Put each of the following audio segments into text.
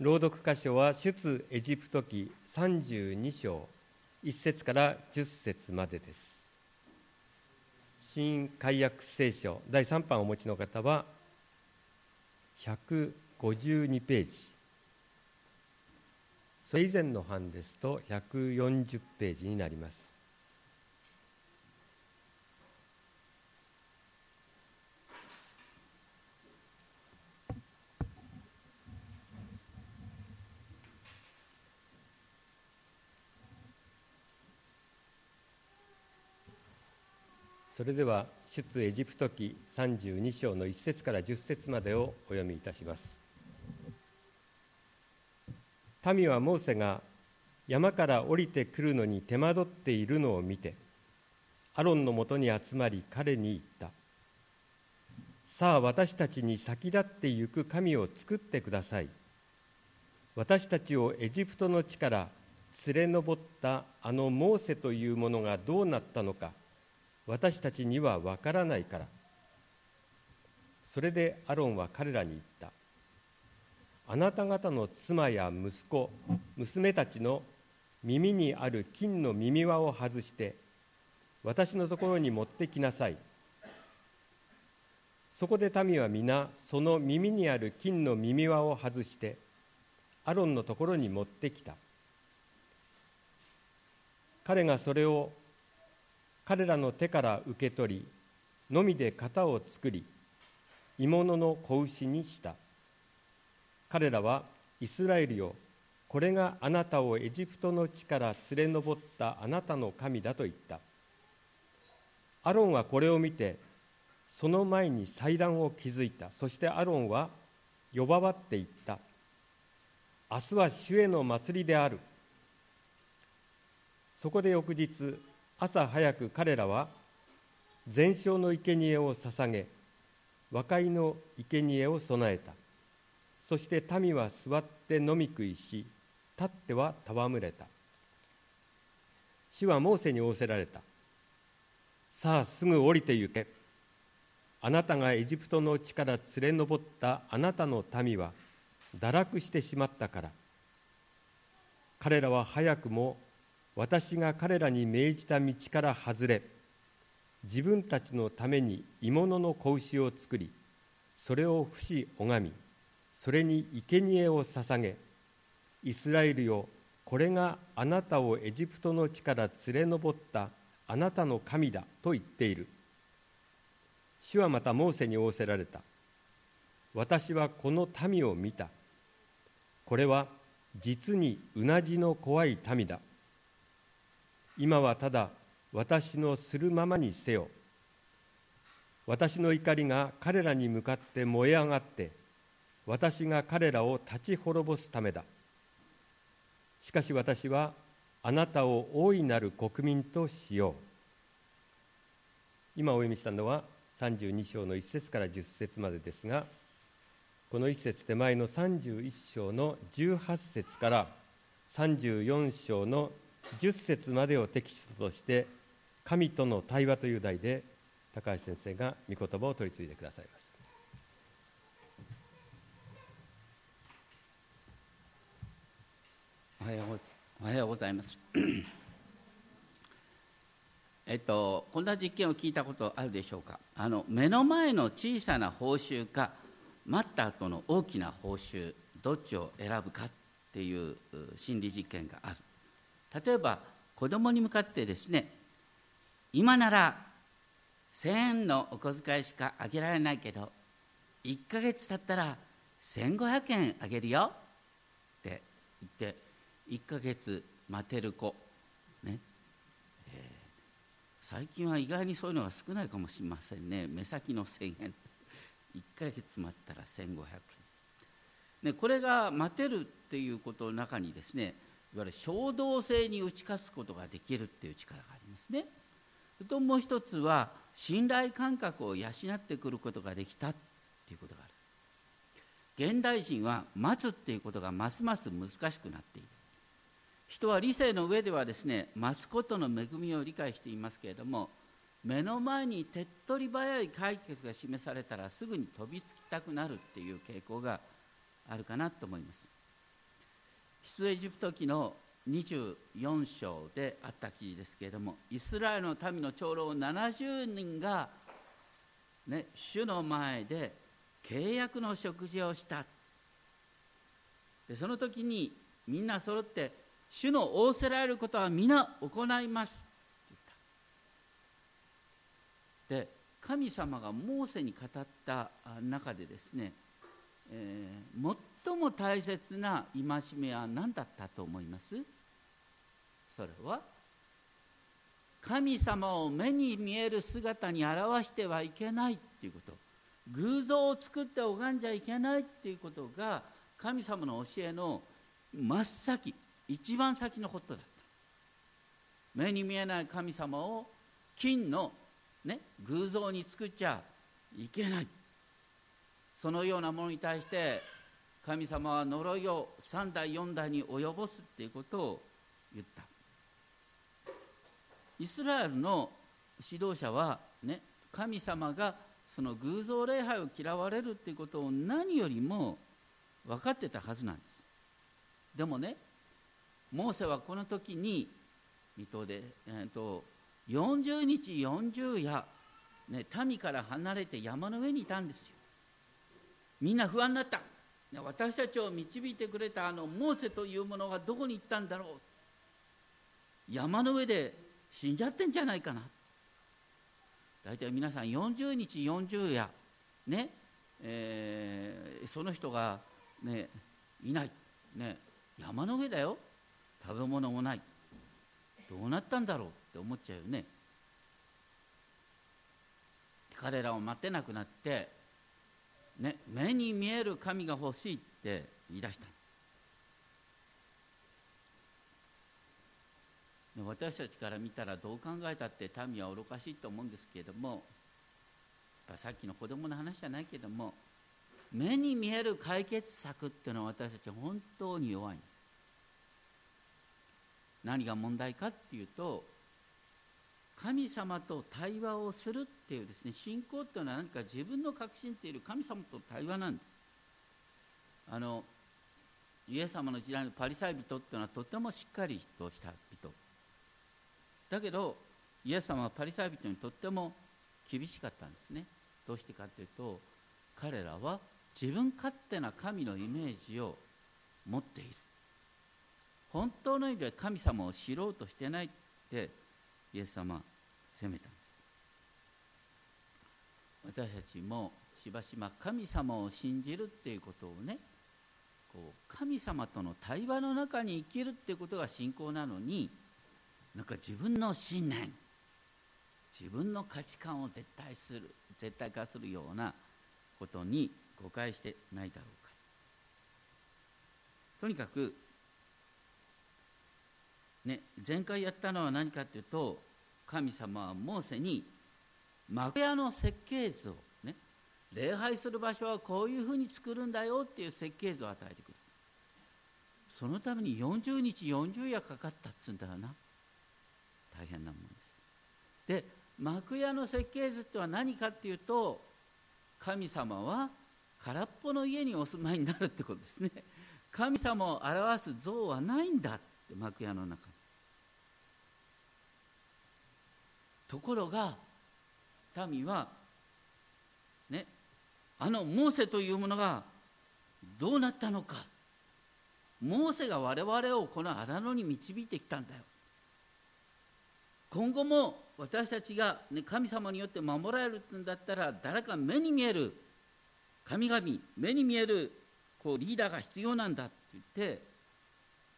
朗読箇所は出エジプト記32章1節から10節までです。新解約聖書第3版をお持ちの方は152ページ。それ以前の版ですと140ページになります。それでは出エジプト記32章の1節から10節までをお読みいたします。民はモーセが山から降りてくるのに手間取っているのを見てアロンのもとに集まり彼に言った。さあ私たちに先立ってゆく神を作ってください。私たちをエジプトの地から連れ上ったあのモーセというものがどうなったのか。私たちにはわからないから。それでアロンは彼らに言った。あなた方の妻や息子娘たちの耳にある金の耳輪を外して私のところに持ってきなさい。そこで民は皆その耳にある金の耳輪を外してアロンのところに持ってきた。彼がそれを彼らの手から受け取りのみで型を作り鋳物の子牛にした。彼らはイスラエルよこれがあなたをエジプトの地から連れ上ったあなたの神だと言った。アロンはこれを見てその前に祭壇を築いた。そしてアロンは呼ばわって言った。明日は主への祭りである。そこで翌日朝早く彼らは全焼の生贄を捧げ和解の生贄を備えた。そして民は座って飲み食いし立っては戯れた。主はモーセに仰せられた。さあすぐ降りて行け。あなたがエジプトの地から連れ上ったあなたの民は堕落してしまったから。彼らは早くも私が彼らに命じた道から外れ自分たちのために鋳物の子牛を作りそれを伏拝みそれに生贄を捧げイスラエルよこれがあなたをエジプトの地から連れ上ったあなたの神だと言っている。主はまたモーセに仰せられた。私はこの民を見た。これは実にうなじの怖い民だ。今はただ私のするままにせよ。私の怒りが彼らに向かって燃え上がって私が彼らを立ち滅ぼすためだ。しかし私はあなたを大いなる国民としよう。今お読みしたのは32章の1節から10節までですがこの1節手前の31章の18節から34章の10節までをテキストとして「神との対話」という題で高橋先生が御言葉を取り継いでくださいます。おはようおはようございます。えっとこんな実験を聞いたことあるでしょうか。あの目の前の小さな報酬か待った後の大きな報酬どっちを選ぶかっていう心理実験がある。例えば子供に向かってですね今なら1000円のお小遣いしかあげられないけど1ヶ月経ったら1500円あげるよ。って言って1ヶ月待てる子。ね、えー、最近は意外にそういうのが少ないかもしれませんね。目先の1000円。1ヶ月待ったら1500円、ね、これが待てるっていうことの中にですねいわゆる衝動性に打ち勝つことができるっていう力がありますね。ともう一つは信頼感覚を養ってくることができたっていうことがある。現代人は待つっていうことがますます難しくなっている。人は理性の上ではですね待つことの恵みを理解していますけれども目の前に手っ取り早い解決が示されたらすぐに飛びつきたくなるっていう傾向があるかなと思います出エジプト記の24章であった記事ですけれどもイスラエルの民の長老70人が、ね、主の前で契約の食事をした。でその時にみんな揃って主の仰せられることは皆行いますで神様がモーセに語った中でですね、えー、最も大切な戒めは何だったと思います？それは神様を目に見える姿に表してはいけないっていうこと。偶像を作って拝んじゃいけないっていうことが神様の教えの真っ先一番先のことだった。目に見えない神様を金のね、偶像に作っちゃいけない。そのようなものに対して神様は呪いを3代4代に及ぼすっていうことを言った。イスラエルの指導者は、ね、神様がその偶像礼拝を嫌われるっていうことを何よりも分かってたはずなんです。でもねモーセはこの時に水戸で、えーと40日40夜、ね、民から離れて山の上にいたんですよ。みんな不安になった。私たちを導いてくれたあのモーセというものがどこに行ったんだろう。山の上で死んじゃってんじゃないかな。大体皆さん40日40夜ね、えー、その人が、ね、いない、ね、山の上だよ。食べ物もない。どうなったんだろうって思っちゃうよね。彼らを待てなくなって、ね、目に見える神が欲しいって言い出した。私たちから見たらどう考えたって民は愚かしいと思うんですけれどもさっきの子供の話じゃないけども目に見える解決策っていうのは私たち本当に弱いんです。何が問題かっていうと神様と対話をするっていうですね信仰っていうのは何か自分の確信っている神様と対話なんです。あのイエス様の時代のパリサイ人っていうのはとてもしっかりとした人。だけどイエス様はパリサイ人にとっても厳しかったんですね。どうしてかというと彼らは自分勝手な神のイメージを持っている。本当の意味で神様を知ろうとしてないってイエス様責めたんです。私たちもしばしば神様を信じるっていうことをねこう神様との対話の中に生きるっていうことが信仰なのになんか自分の信念自分の価値観を絶対する絶対化するようなことに誤解してないだろうか。とにかくね、前回やったのは何かというと神様はモーセに幕屋の設計図を、ね、礼拝する場所はこういうふうに作るんだよっていう設計図を与えてくるそのために40日40夜かかったっつうんだよな。大変なもんです。で幕屋の設計図っては何かっていうと神様は空っぽの家にお住まいになるってことですね。神様を表す像はないんだって幕屋の中ところが民はねあのモーセというものがどうなったのか。モーセが我々をこの荒野に導いてきたんだよ。今後も私たちが、ね、神様によって守られるんだったら誰か目に見える神々目に見えるこうリーダーが必要なんだって言って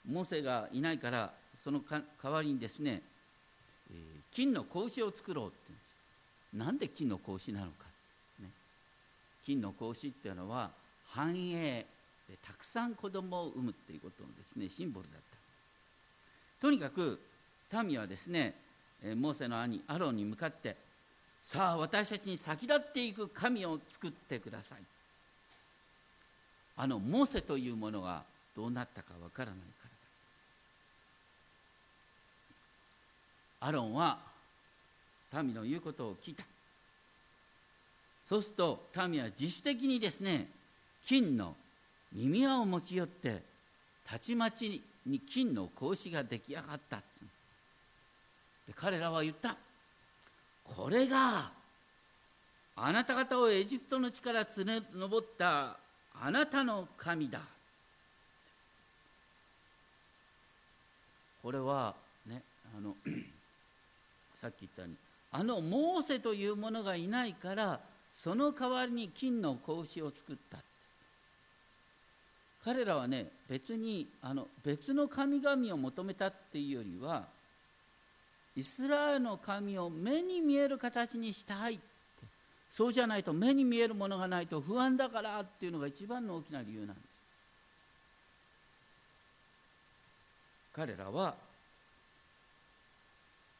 モーセがいないからその代わりにですね金の格子を作ろうって言うんです。なんで金の格子なのか、ね、金の格子っていうのは繁栄でたくさん子供を産むっていうことのですねシンボルだった。とにかく民はですねモーセの兄アロンに向かってさあ私たちに先立っていく神を作ってください。あのモーセというものがどうなったかわからないからだ。アロンは民の言うことを聞いた。そうすると民は自主的にですね金の耳輪を持ち寄ってたちまちに金の格子が出来上がった。で彼らは言った。これがあなた方をエジプトの地から連れ上ったあなたの神だ。これはねあの さっき言ったようにあのモーセというものがいないからその代わりに金の格子を作った。彼らはね別にあの別の神々を求めたっていうよりはイスラエルの神を目に見える形にしたいって。そうじゃないと目に見えるものがないと不安だからっていうのが一番の大きな理由なんです。彼らは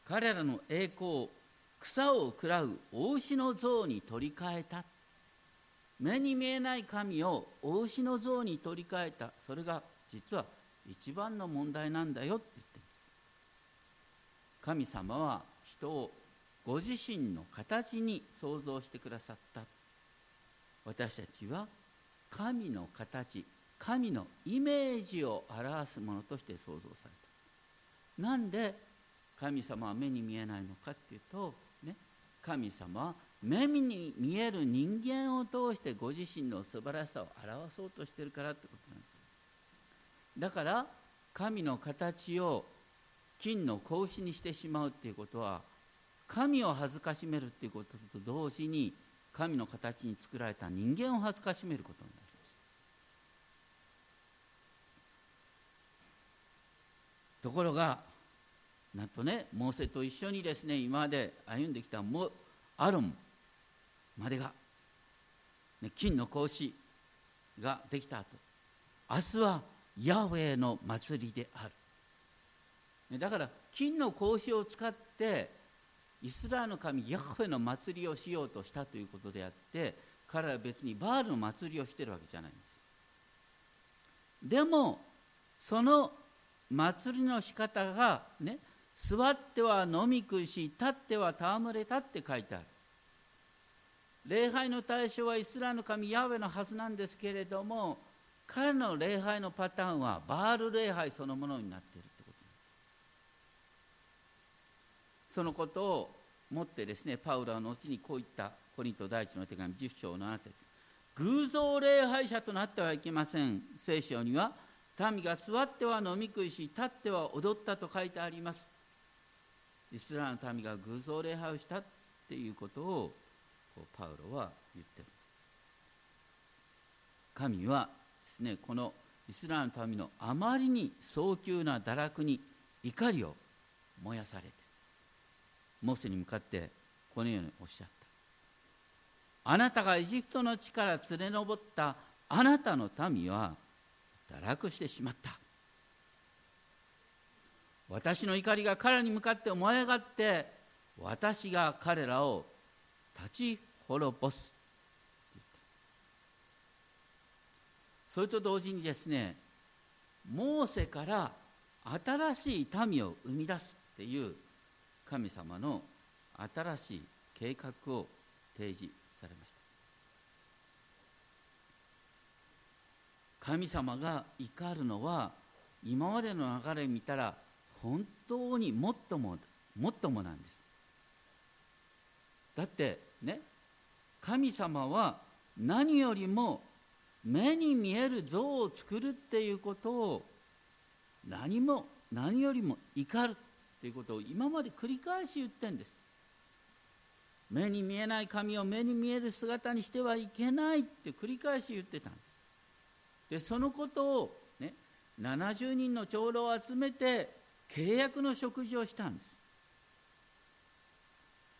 彼らの栄光を草を喰らう大牛の像に取り替えた。目に見えない神を大牛の像に取り替えた。それが実は一番の問題なんだよって言ってるんです。神様は人をご自身の形に創造してくださった。私たちは神の形神のイメージを表すものとして創造された。なんで神様は目に見えないのかっていうと、神様は目に見える人間を通してご自身の素晴らしさを表そうとしてるからってことなんです。だから神の形を金の格子にしてしまうっていうことは神を恥ずかしめるっていうことと同時に神の形に作られた人間を恥ずかしめることになります。ところがなんとねモーセと一緒にですね今まで歩んできたもアロンまでが、ね、金の格子ができた後明日はヤウェイの祭りである。だから金の格子を使ってイスラエルの神ヤウェの祭りをしようとしたということであって彼らは別にバールの祭りをしてるわけじゃないんです。でもその祭りの仕方がね座っては飲み食いし立っては戯れたって書いてある。礼拝の対象はイスラエルの神ヤウェのはずなんですけれども彼の礼拝のパターンはバール礼拝そのものになっているってことなんです。そのことをもってですねパウロは後にこういったコリント第一の手紙10章7節。偶像礼拝者となってはいけません。聖書には民が座っては飲み食いし立っては踊ったと書いてあります。イスラエルの民が偶像礼拝をしたっていうことをパウロは言ってる神はですねこのイスラエルの民のあまりに早急な堕落に怒りを燃やされてモーセに向かってこのようにおっしゃった。あなたがエジプトの地から連れ上った。あなたの民は堕落してしまった。私の怒りが彼らに向かって燃え上がって私が彼らを立ち滅ぼす。それと同時にですねモーセから新しい民を生み出すっていう神様の新しい計画を提示されました。神様が怒るのは今までの流れを見たら本当にもっとももっともなんです。だってね神様は何よりも目に見える像を作るっていうことを何も何よりも怒るっていうことを今まで繰り返し言ってんです。目に見えない神を目に見える姿にしてはいけないって繰り返し言ってたんです。でそのことをね70人の長老を集めて契約の食事をしたんです。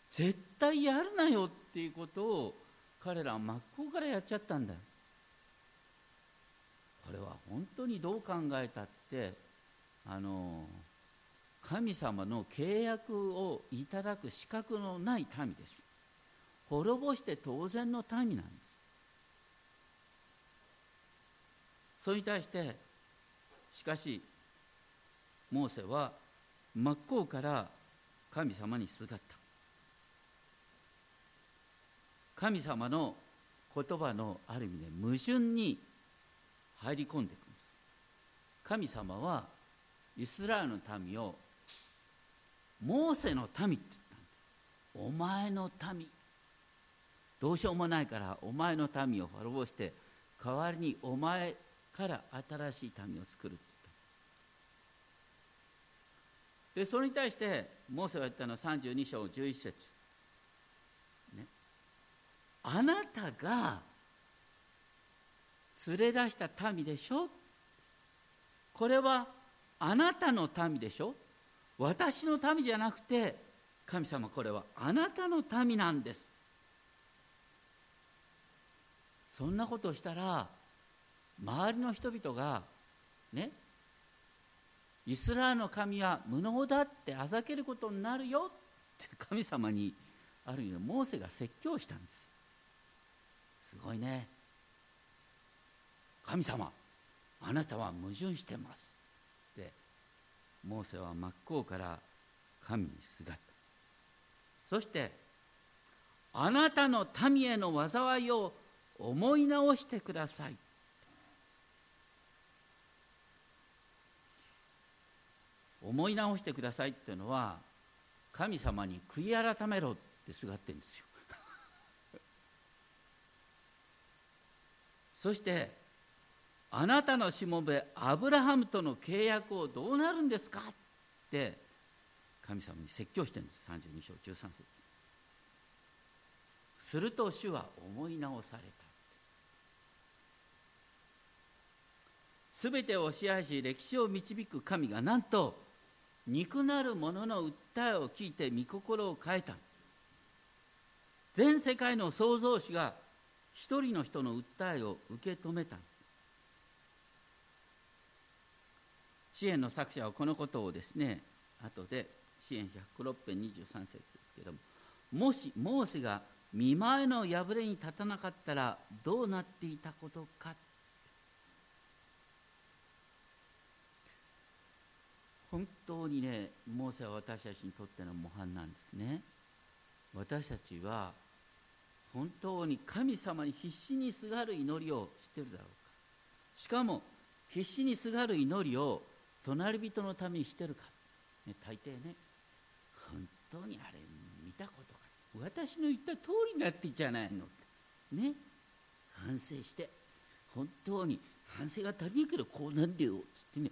絶対やるなよっていうことを彼らは真っ向からやっちゃったんだよ。これは本当にどう考えたってあの神様の契約をいただく資格のない民です。滅ぼして当然の民なんです。それに対してしかしモーセは真っ向から神様にすがった。神様の言葉のある意味で矛盾に入り込んでいくんです神様はイスラエルの民をモーセの民って言ったお前の民。どうしようもないからお前の民を滅ぼして代わりにお前から新しい民を作るって言ったでそれに対してモーセが言ったのは32章11節。ね。あなたが連れ出した民でしょ？これはあなたの民でしょ？私の民じゃなくて神様これはあなたの民なんです。そんなことをしたら周りの人々がねイスラエルの神は無能だってあざけることになるよって神様にある意味モーセが説教したんです。すごいね。神様あなたは矛盾してます。ってモーセは真っ向から神にすがった。そしてあなたの民への災いを思い直してください。思い直してくださいっていうのは神様に悔い改めろってすがってるんですよ。そしてあなたのしもべアブラハムとの契約をどうなるんですかって神様に説教してるんです。32章13節。すると主は思い直されたすべてを支配し歴史を導く神がなんと肉なる者の訴えを聞いて御心を変えた。全世界の創造主が一人の人の訴えを受け止めた。支援の作者はこのことをですね後で支援106編23節ですけれどももしモーセが見舞いの破れに立たなかったらどうなっていたことか本当にねモーセは私たちにとっての模範なんですね。私たちは本当に神様に必死にすがる祈りをしてるだろうか。しかも必死にすがる祈りを隣人のためにしてるか、ね、大抵ね。本当にあれ見たことか。私の言った通りになってんじゃないの。ってね。反省して。本当に反省が足りないけどこうなんだよ。っつってね。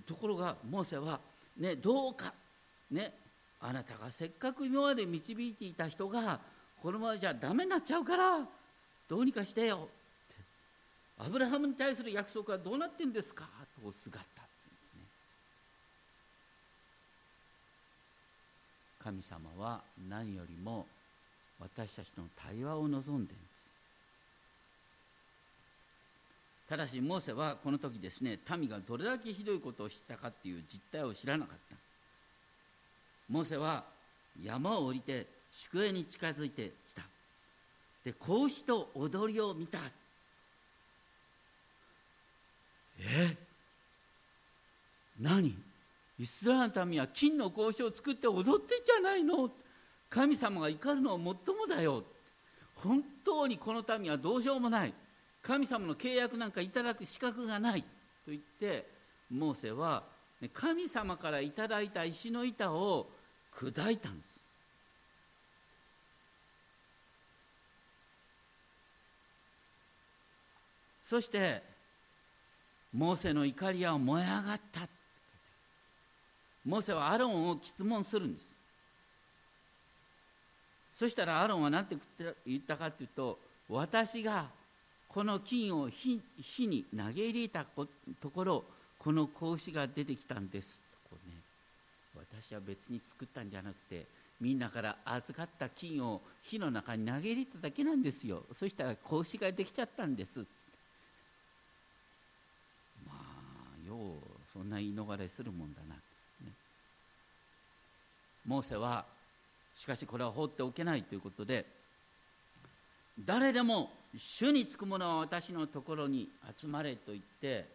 ところがモーセはねどうかねあなたがせっかく今まで導いていた人がこのままじゃダメになっちゃうからどうにかしてよ。ってアブラハムに対する約束はどうなってんですかとすがった神様は何よりも私たちの対話を望んでいるんですただしモーセはこの時ですね民がどれだけひどいことをしたかっていう実態を知らなかった。モーセは山を降りて宿営に近づいてきた。で孔子と踊りを見た。え？何？イスラエルの民は金の格子を作って踊ってんじゃないの？神様が怒るのはもっともだよ。本当にこの民はどうしようもない。神様の契約なんかいただく資格がないと言ってモーセは神様からいただいた石の板を砕いたんです。そしてモーセの怒りは燃え上がった。モーセはアロンを質問するんです。そしたらアロンは何て言ったかというと私がこの金を火に投げ入れたところこの格子が出てきたんです。とこう、ね、私は別に作ったんじゃなくてみんなから預かった金を火の中に投げ入れただけなんですよ。そしたら格子ができちゃったんです。まあようそんな言い逃れするもんだな。モーセはしかしこれは放っておけないということで誰でも主につく者は私のところに集まれと言って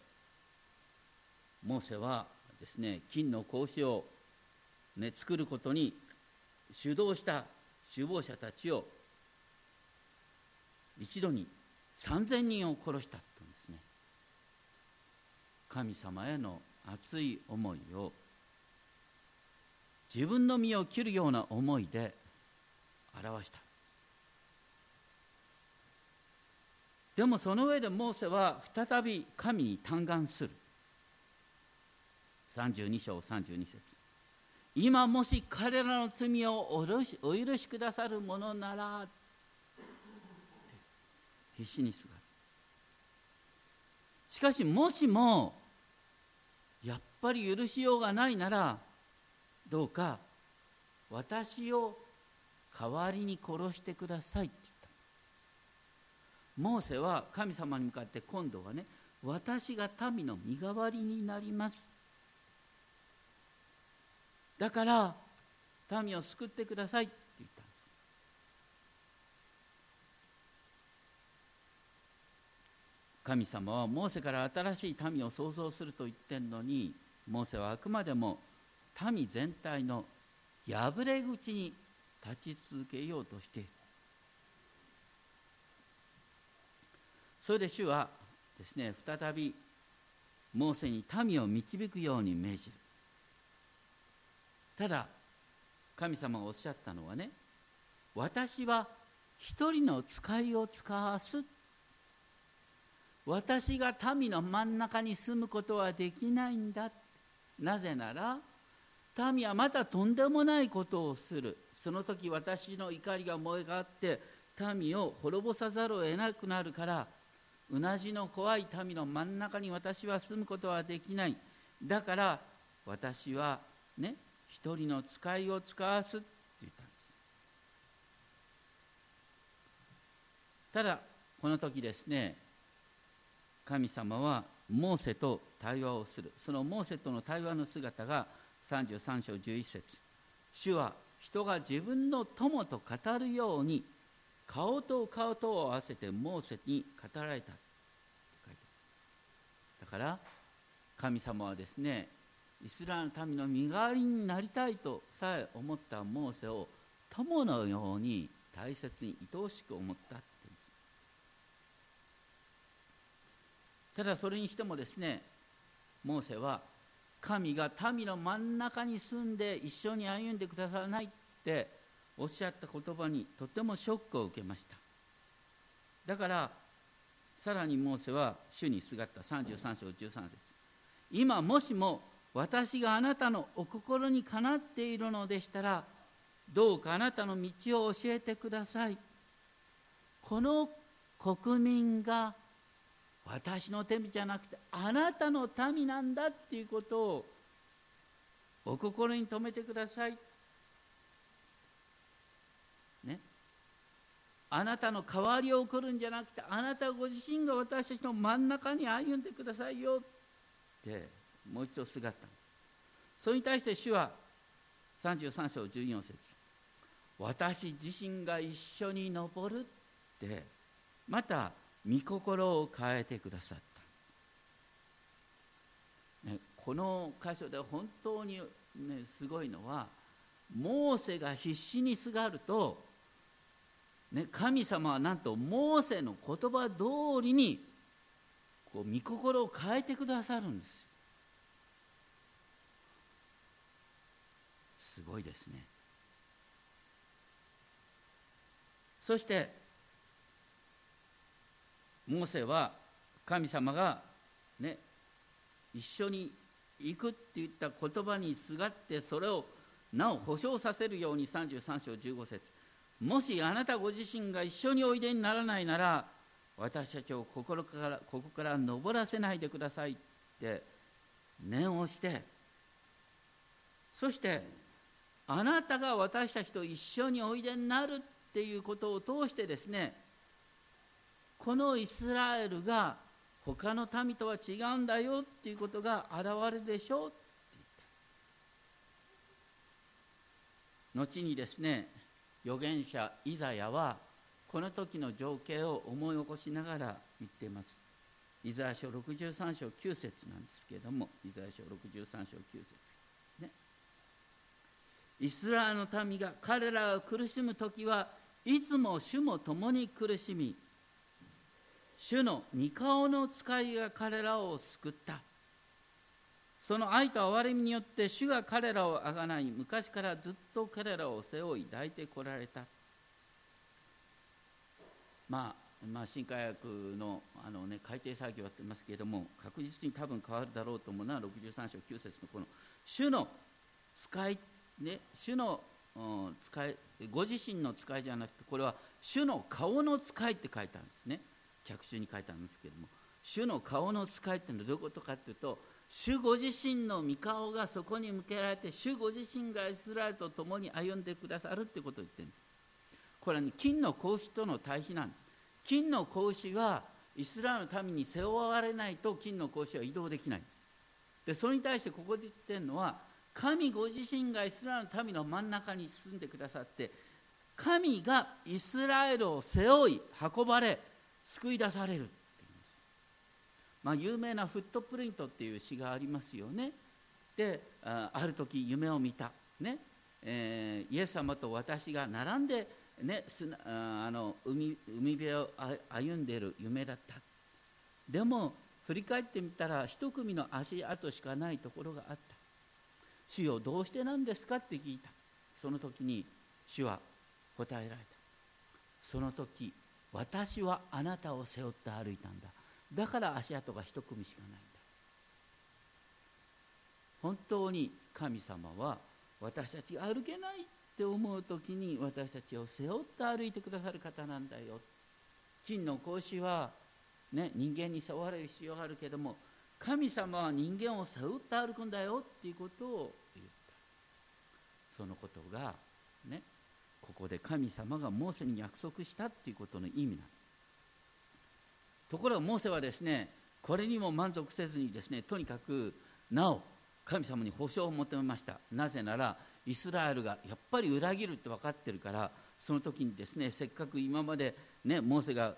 モーセはですね金の格子を、ね、作ることに主導した首謀者たちを一度に3000人を殺したって言うんですね。神様への熱い思いを自分の身を切るような思いで表した。でもその上でモーセは再び神に嘆願する。32章32節。今もし彼らの罪をお許しくださるものなら必死にすがる。しかしもしもやっぱり許しようがないならどうか私を代わりに殺してください。モーセは神様に向かって今度はね私が民の身代わりになります。だから民を救ってくださいって言ったんです。神様はモーセから新しい民を創造すると言ってんのにモーセはあくまでも民全体の破れ口に立ち続けようとしているそれで主はですね再びモーセに民を導くように命じる。ただ神様がおっしゃったのはね私は一人の使いを使わす。私が民の真ん中に住むことはできないんだ。なぜなら民はまたとんでもないことをする。その時私の怒りが燃え上がって民を滅ぼさざるを得なくなるからうなじの怖い民の真ん中に私は住むことはできない。だから私はね一人の使いを使わすって言ったんです。ただこの時ですね神様はモーセと対話をする。そのモーセとの対話の姿が33章11節。主は人が自分の友と語るように顔と顔とを合わせてモーセに語られただから神様はですねイスラエルの民の身代わりになりたいとさえ思ったモーセを友のように大切に愛おしく思ったってただそれにしてもですねモーセは神が民の真ん中に住んで一緒に歩んでくださらないっておっしゃった言葉にとてもショックを受けました。だからさらにモーセは主にすがった33章13節。今もしも私があなたのお心にかなっているのでしたらどうかあなたの道を教えてください。この国民が私の民じゃなくてあなたの民なんだっていうことをお心に留めてください。ね。あなたの代わりを送るんじゃなくてあなたご自身が私たちの真ん中に歩んでくださいよってもう一度すがったそれに対して主は33章14節。私自身が一緒に登るってまた御心を変えてくださった、ね、この箇所で本当に、ね、すごいのはモーセが必死にすがると、ね、神様はなんとモーセの言葉通りにこう御心を変えてくださるんですよ。すごいですね。そしてモーセは神様がね一緒に行くって言った言葉にすがってそれをなお保証させるように33章15節。もしあなたご自身が一緒においでにならないなら私たちを心からここから登らせないでくださいって念をしてそしてあなたが私たちと一緒においでになるっていうことを通してですねこのイスラエルが他の民とは違うんだよっていうことが現れるでしょうって言った後にですね預言者イザヤはこの時の情景を思い起こしながら言っています。イザヤ書63章9節なんですけれどもイザヤ書63章9節。ね。イスラエルの民が彼らが苦しむ時はいつも主も共に苦しみ主の御顔の使いが彼らを救った。その愛と憐れみによって主が彼らをあがない昔からずっと彼らを背負い抱いてこられた。まあまあ、新化薬のあの、ね、改定作業やってますけれども確実に多分変わるだろうと思うのは63章9節のこの「主の使い」ね主の使いご自身の使いじゃなくてこれは主の顔の使いって書いてあるんですね。脚注に書いてあるんですけれども主の顔の使いっていうのはどういうことかっていうと主ご自身の御顔がそこに向けられて主ご自身がイスラエルと共に歩んでくださるってことを言ってるんです。これは、ね、金の格子との対比なんです。金の格子はイスラエルの民に背負われないと金の格子は移動できない。でそれに対してここで言ってるのは神ご自身がイスラエルの民の真ん中に住んでくださって神がイスラエルを背負い運ばれ救い出される。まあ有名なフットプリントっていう詩がありますよね。である時夢を見た。ね、えー、イエス様と私が並んでね、あの海海辺を歩んでいる夢だった。でも振り返ってみたら一組の足跡しかないところがあった。主よどうしてなんですかって聞いた。その時に主は答えられた。その時私はあなたを背負って歩いたんだ。だから足跡が一組しかないんだ。本当に神様は私たちが歩けないって思う時に私たちを背負って歩いてくださる方なんだよ。金の格子は、ね、人間に背負われる必要があるけども神様は人間を背負って歩くんだよっていうことを言った。そのことがねここで神様がモーセに約束したっていうことの意味なんところがモーセはですねこれにも満足せずにですねとにかくなお神様に保証を求めました。なぜならイスラエルがやっぱり裏切るって分かってるからその時にですねせっかく今まで、ね、モーセが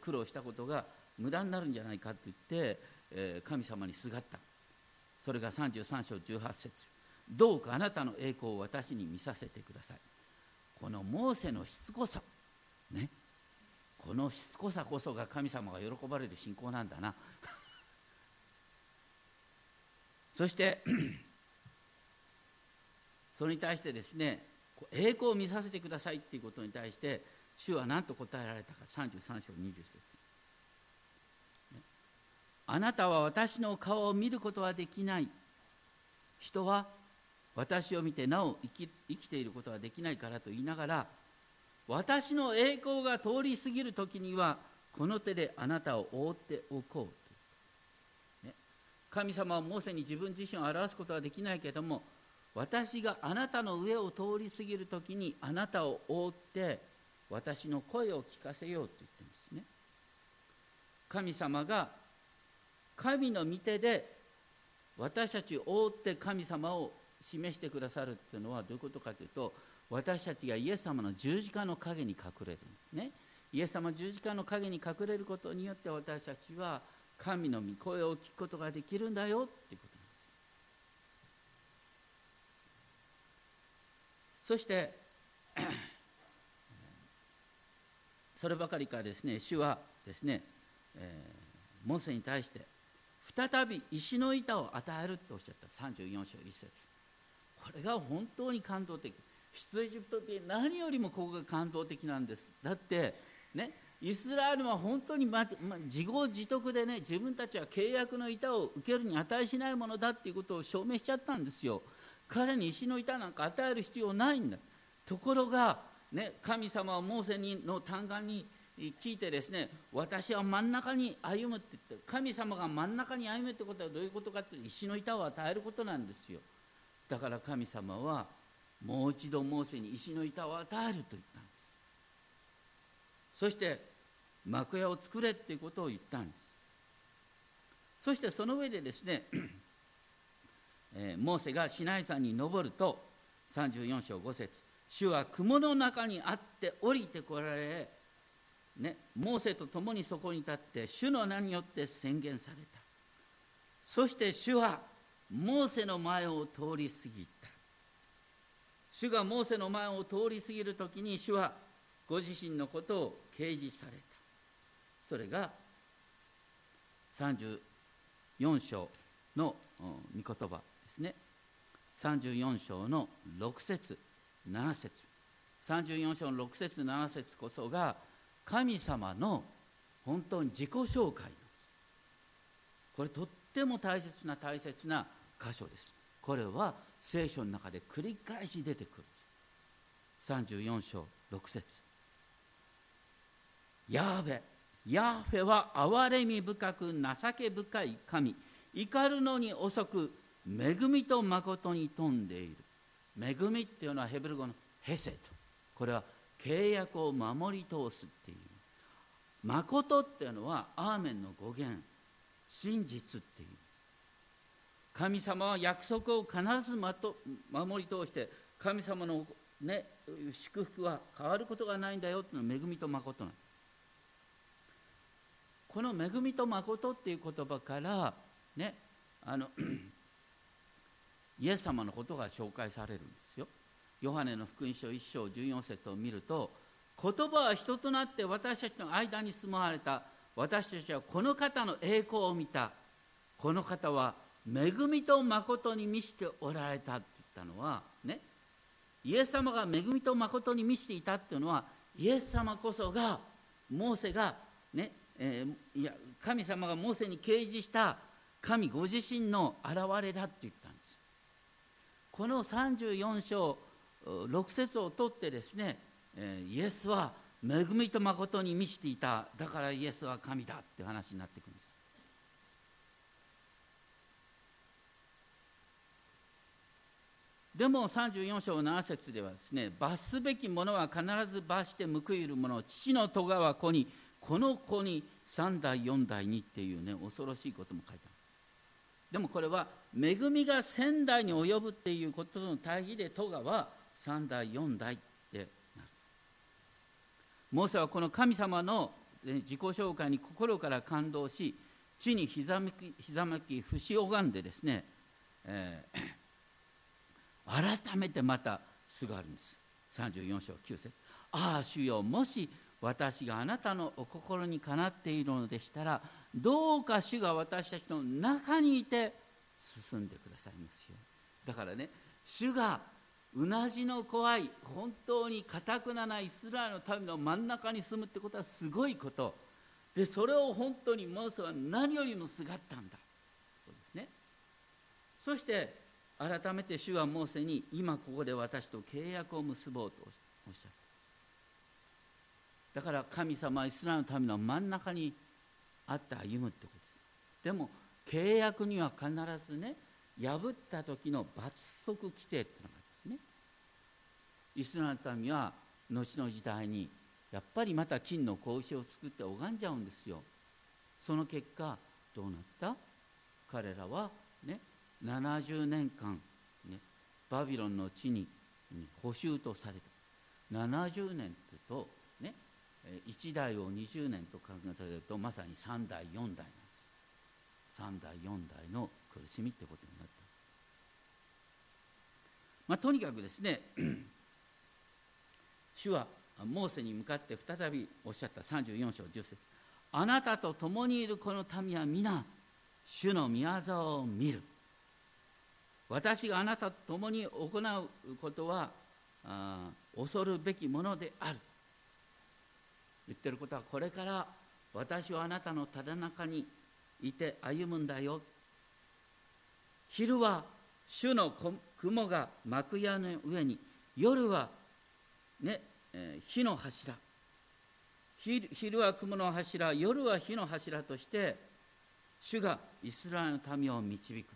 苦労したことが無駄になるんじゃないかって言って、えー、神様にすがった。それが33章18節。どうかあなたの栄光を私に見させてください。このモーセのしつこさねこのしつこさこそが神様が喜ばれる信仰なんだな。そして それに対してですね栄光を見させてくださいっていうことに対して主は何と答えられたか。33章20節。あなたは私の顔を見ることはできない。人は私を見てなお生き生きていることはできないからと言いながら私の栄光が通り過ぎる時にはこの手であなたを覆っておこう、ね、神様はモーセに自分自身を表すことはできないけども私があなたの上を通り過ぎる時にあなたを覆って私の声を聞かせようと言ってますね。神様が神の御手で私たちを覆って神様を示してくださるっていうのはどういうことかというと私たちがイエス様の十字架の陰に隠れる。ね。イエス様十字架の陰に隠れることによって私たちは神の御声を聞くことができるんだよっていうことなんです。そして そればかりかですね主はですね、えー、モーセに対して再び石の板を与えるとおっしゃった。34章1節。これが本当に感動的。出エジプトって何よりもここが感動的なんです。だってねイスラエルは本当に、まま、自業自得でね自分たちは契約の板を受けるに値しないものだっていうことを証明しちゃったんですよ。彼に石の板なんか与える必要ないんだ。ところが、ね、神様はモーセにの嘆願に聞いてですね私は真ん中に歩むって言って神様が真ん中に歩むってことはどういうことかって石の板を与えることなんですよ。だから神様はもう一度モーセに石の板を与えると言ったんです。そして幕屋を作れっていうことを言ったんです。そしてその上でですねえー、モーセがシナイ山に登ると34章5節主は雲の中にあって降りてこられ、ね、モーセと共にそこに立って主の名によって宣言された。そして主はモーセの前を通り過ぎた。主がモーセの前を通り過ぎる時に主はご自身のことを掲示された。それが34章の御言葉ですね。34章の6節7節。34章の6節7節こそが神様の本当に自己紹介これとっても大切な大切な箇所です。これは聖書の中で繰り返し出てくる。34章6節。ヤーベヤーフェは憐れみ深く情け深い神。怒るのに遅く恵みと誠に富んでいる。恵みっていうのはヘブル語のヘセと。これは契約を守り通すっていう。誠っていうのはアーメンの語源。真実っていう。神様は約束を必ず守り通して神様の、ね、祝福は変わることがないんだよっていうのは恵みと誠なんこの恵みと誠っていう言葉からねあのイエス様のことが紹介されるんですよ。ヨハネの福音書1章14節を見ると言葉は人となって私たちの間に住まわれた。私たちはこの方の栄光を見た。この方は恵みと誠に満ちておられたって言ったのはねイエス様が恵みと誠に満ちていたっていうのはイエス様こそがモーセがね、えー、いや神様がモーセに掲示した神ご自身の現れだって言ったんです。この34章6節を取ってですねイエスは恵みと誠に満ちていた。だからイエスは神だって話になってくるんでも34章7節ではですね罰すべきものは必ず罰して報いる者父の戸川子にこの子に3代4代にっていうね恐ろしいことも書いてある。でもこれは恵みが仙代に及ぶっていうことの対義で戸川は3代4代ってなる。モーセはこの神様の自己紹介に心から感動し地にひざめきひざめき節拝んでですね、えー、改めてまたすがるんです。34章9節。ああ主よもし私があなたのお心にかなっているのでしたらどうか主が私たちの中にいて進んでくださいますよ。だからね主がうなじの怖い本当にかたくなないイスラエルの民の真ん中に住むってことはすごいこと。でそれを本当にモーセは何よりもすがったんだ。そうですね。そして改めて主はモーセに今ここで私と契約を結ぼうとおっしゃった。だから神様イスラエルの民の真ん中にあって歩むってことです。でも契約には必ずね破った時の罰則規定っていうのがあるんです。ねイスラエルの民は後の時代にやっぱりまた金の格子を作って拝んじゃうんですよ。その結果どうなった？彼らはね70年間、ね、バビロンの地に補修とされた。70年っていうと1代を20年と考えられるとまさに3代4代なんです。3代4代の苦しみってことになった、まあ、とにかくですね 主はモーセに向かって再びおっしゃった。34章10節。あなたと共にいるこの民は皆主の宮沢を見る。私があなたと共に行うことは恐るべきものである。言ってることはこれから私はあなたのただ中にいて歩むんだよ。昼は主の雲が幕屋の上に夜はね、えー、火の柱。昼は雲の柱夜は火の柱として主がイスラエルの民を導く。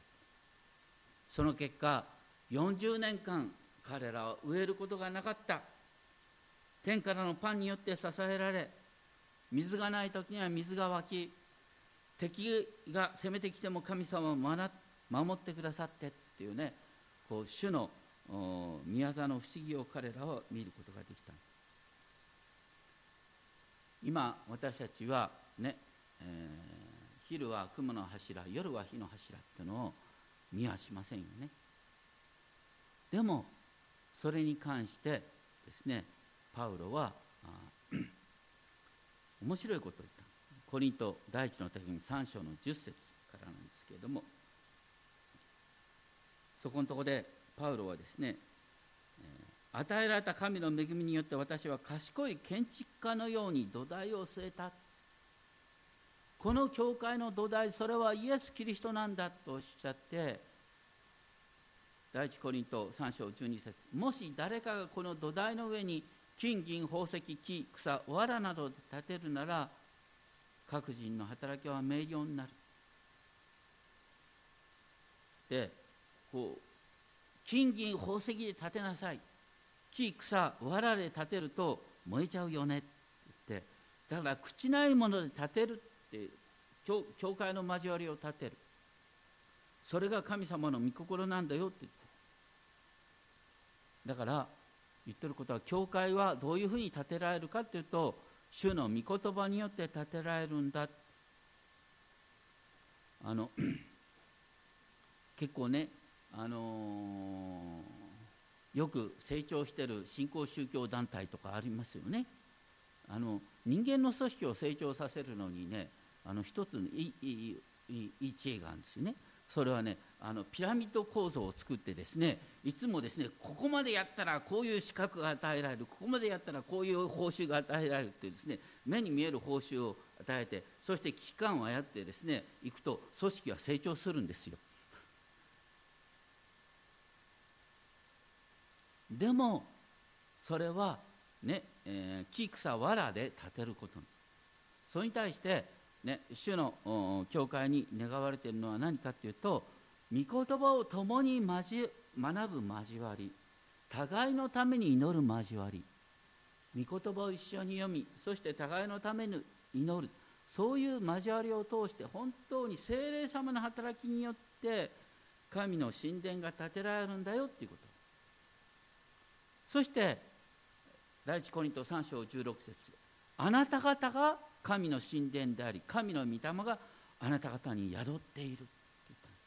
その結果40年間彼らは植えることがなかった。天からのパンによって支えられ水がない時には水が湧き敵が攻めてきても神様を守ってくださってっていうねこう主の宮沢の不思議を彼らは見ることができた。今私たちはね、えー、昼は雲の柱夜は火の柱っていうのを見はしませんよね。でもそれに関してですねパウロは 面白いことを言ったんです、コリント第一の時に3章の10節からなんですけれどもそこのとこでパウロはですね与えられた神の恵みによって私は賢い建築家のように土台を据えた。この教会の土台それはイエス・キリストなんだとおっしゃって第一コリント3章12節もし誰かがこの土台の上に金銀宝石木草藁などで建てるなら各人の働きは明瞭になる。でこう金銀宝石で建てなさい。木草藁で建てると燃えちゃうよねって。言ってだから朽ちないもので建てるって教教会の交わりを建てる。それが神様の御心なんだよって言ってだから言ってることは教会はどういうふうに建てられるかっていうと主の御言葉によって建てられるんだ。あの 結構ねあのー、よく成長してる新興宗教団体とかありますよね。あの人間の組織を成長させるのにねあの一つのいいいいいい知恵があるんですよね。それはねあのピラミッド構造を作ってですねいつもですねここまでやったらこういう資格が与えられるここまでやったらこういう報酬が与えられるってですね目に見える報酬を与えてそして危機感をあやってですねいくと組織は成長するんですよ。でもそれはね、えー、木草藁で建てること。それに対してね、主の教会に願われているのは何かというと御言葉を共に学ぶ交わり互いのために祈る交わり御言葉を一緒に読みそして互いのために祈るそういう交わりを通して本当に精霊様の働きによって神の神殿が建てられるんだよっていうこと。そして第一コリント3章16節あなた方が神の神殿であり神の御霊があなた方に宿っている。って言ったんです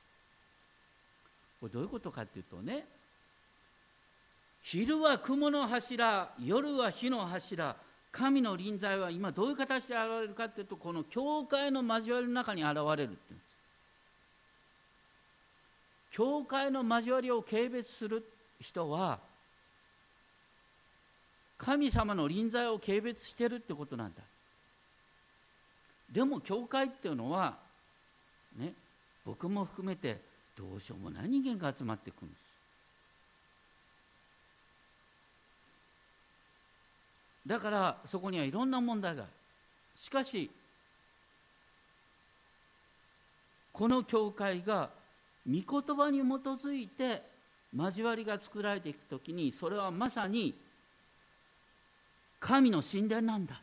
これどういうことかっていうとね昼は雲の柱夜は火の柱神の臨在は今どういう形で現れるかっていうとこの教会の交わりの中に現れるって言うんです教会の交わりを軽蔑する人は神様の臨在を軽蔑してるってことなんだ。でも教会っていうのはね僕も含めてどうしようもない人間が集まってくるんです。だからそこにはいろんな問題がある。しかしこの教会が御言葉に基づいて交わりが作られていくときにそれはまさに神の神殿なんだ。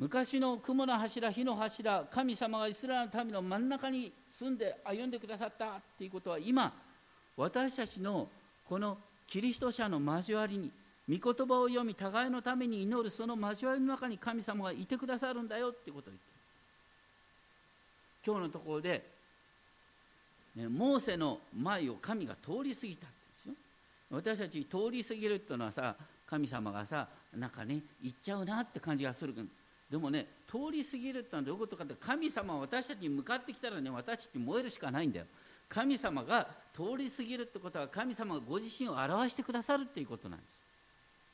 昔の雲の柱火の柱神様がイスラエルの民の真ん中に住んで歩んでくださったっていうことは今私たちのこのキリスト者の交わりに御言葉を読み互いのために祈るその交わりの中に神様がいてくださるんだよっていうことを言って今日のところで、ね、モーセの前を神が通り過ぎたんですよ。私たち通り過ぎるっていうのはさ神様がさなんかね行っちゃうなって感じがするけど。でもね通り過ぎるってのはどういうことかって神様は私たちに向かってきたらね私たち燃えるしかないんだよ。神様が通り過ぎるってことは神様がご自身を表してくださるっていうことなんです。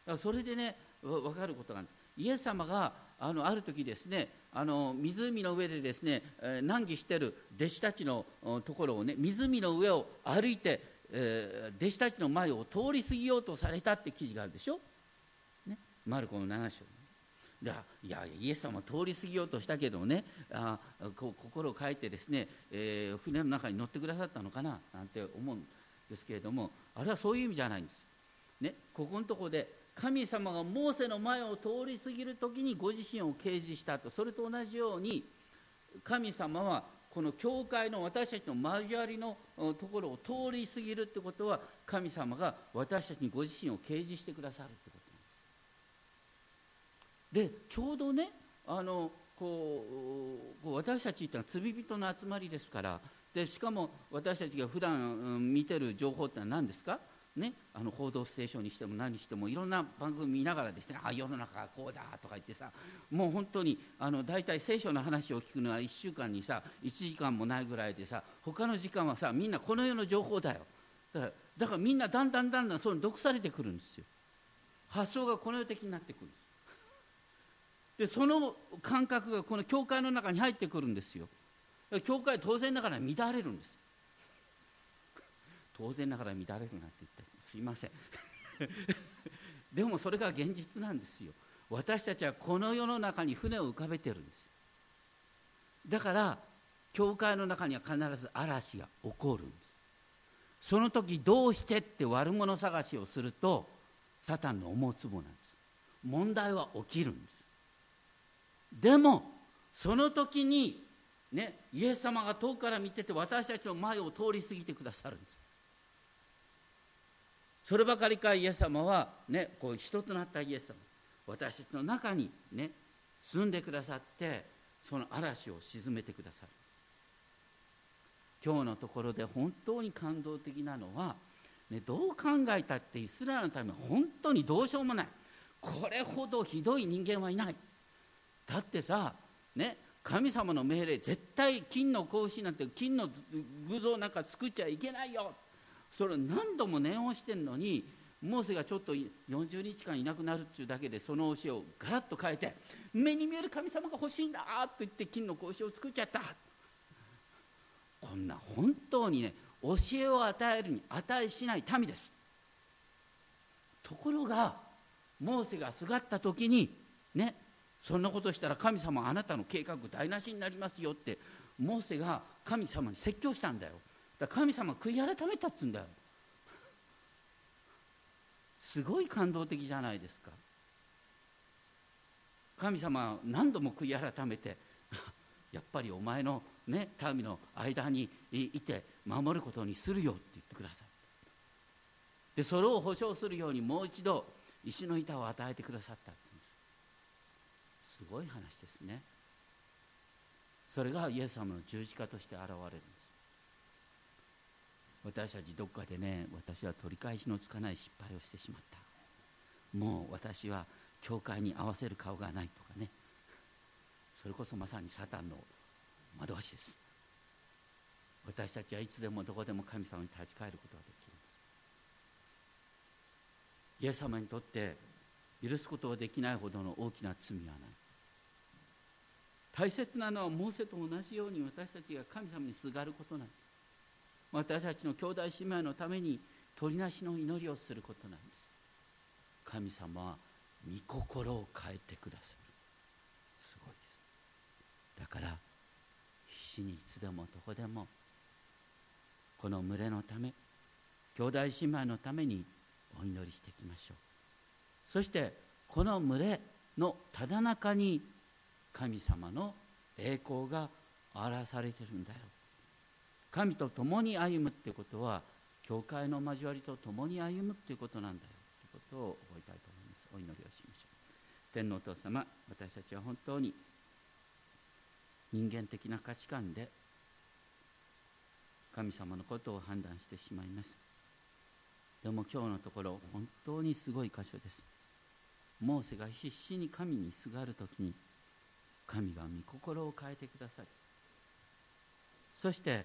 だからそれでね分かることがあるんです。イエス様があのある時ですねあの湖の上でですね、難儀してる弟子たちのところをね湖の上を歩いて、えー、弟子たちの前を通り過ぎようとされたって記事があるでしょ、ね、マルコの7章。でいやイエス様通り過ぎようとしたけどねあこ心を変えてですね、えー、船の中に乗ってくださったのかななんて思うんですけれどもあれはそういう意味じゃないんです。ね、ここのところで神様がモーセの前を通り過ぎる時にご自身を掲示したとそれと同じように神様はこの教会の私たちの交わりのところを通り過ぎるってことは神様が私たちにご自身を掲示してくださるってことでちょうどねあのこう私たちってのは罪人の集まりですからでしかも私たちが普段、うん、見てる情報ってのは何ですか？ね、あの報道ステーションにしても何にしてもいろんな番組見ながらですねあ世の中がこうだとか言ってさもう本当にあの大体聖書の話を聞くのは1週間にさ1時間もないぐらいでさ他の時間はさみんなこの世の情報だよ。だからだからみんなだんだんだんだんそうに毒されてくるんですよ。発想がこの世的になってくるででその感覚がこの教会の中に入ってくるんですよ。教会当然ながら乱れるんです。当然ながら乱れるなんて言った。すいません。でもそれが現実なんですよ。私たちはこの世の中に船を浮かべてるんです。だから教会の中には必ず嵐が起こるんです。その時どうしてって悪者探しをするとサタンの思うつぼなんです。問題は起きるんです。でもその時にねイエス様が遠くから見てて私たちの前を通り過ぎてくださるんです。そればかりかイエス様はねこう人となったイエス様私たちの中にね住んでくださってその嵐を鎮めてくださる。今日のところで本当に感動的なのは、ね、どう考えたってイスラエルのため本当にどうしようもない。これほどひどい人間はいない。だってさね神様の命令絶対金の格子なんて金の偶像なんか作っちゃいけないよ。それを何度も念をしてんのにモーセがちょっと40日間いなくなるっていうだけでその教えをガラッと変えて目に見える神様が欲しいんだと言って金の格子を作っちゃった。こんな本当にね教えを与えるに値しない民です。ところがモーセがすがった時にねそんなことしたら神様あなたの計画台無しになりますよってモーセが神様に説教したんだよ。だ神様悔い改めたっつうんだよ。すごい感動的じゃないですか。神様何度も悔い改めて やっぱりお前のね民の間にいて守ることにするよって言ってくださいでそれを保証するようにもう一度石の板を与えてくださったすごい話ですね。それがイエス様の十字架として現れるんです。私たちどっかでね私は取り返しのつかない失敗をしてしまった。もう私は教会に合わせる顔がないとかね。それこそまさにサタンの惑わしです。私たちはいつでもどこでも神様に立ち返ることができるんです。イエス様にとって許すことができないほどの大きな罪はない。大切なのはモーセと同じように私たちが神様にすがることなんです私たちの兄弟姉妹のために取りなしの祈りをすることなんです。神様は御心を変えてくださる。すごいです。だから必死にいつでもどこでもこの群れのため兄弟姉妹のためにお祈りしていきましょう。そしてこの群れのただ中に神様の栄光が表されてるんだよ。神と共に歩むってことは教会の交わりと共に歩むっていうことなんだよ。ということを覚えたいと思います。お祈りをしましょう。天皇お父様私たちは本当に人間的な価値観で神様のことを判断してしまいます。でも今日のところ本当にすごい箇所です。モーセが必死に神にすがる時に神が御心を変えてくださるそして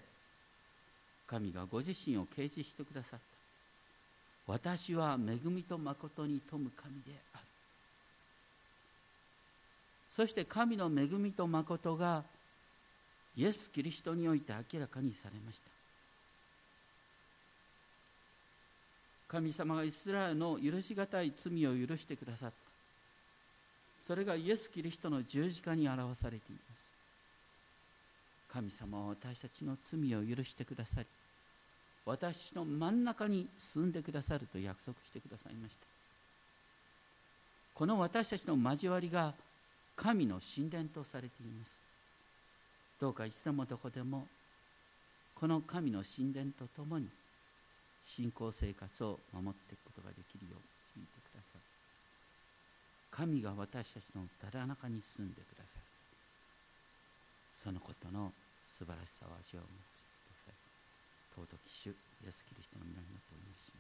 神がご自身を掲示してくださった。私は恵みと誠に富む神である。そして神の恵みと誠がイエス・キリストにおいて明らかにされました。神様がイスラエルの許し難い罪を許してくださった。それがイエス・キリストの十字架に表されています。神様は私たちの罪を許してくださり私の真ん中に住んでくださると約束してくださいました。この私たちの交わりが神の神殿とされています。どうかいつでもどこでもこの神の神殿とともに信仰生活を守っていくことができるよう神が私たちのただ中に住んでくださるそのことの素晴らしさを味わう尊き主イエス・キリストの皆によってお願いします。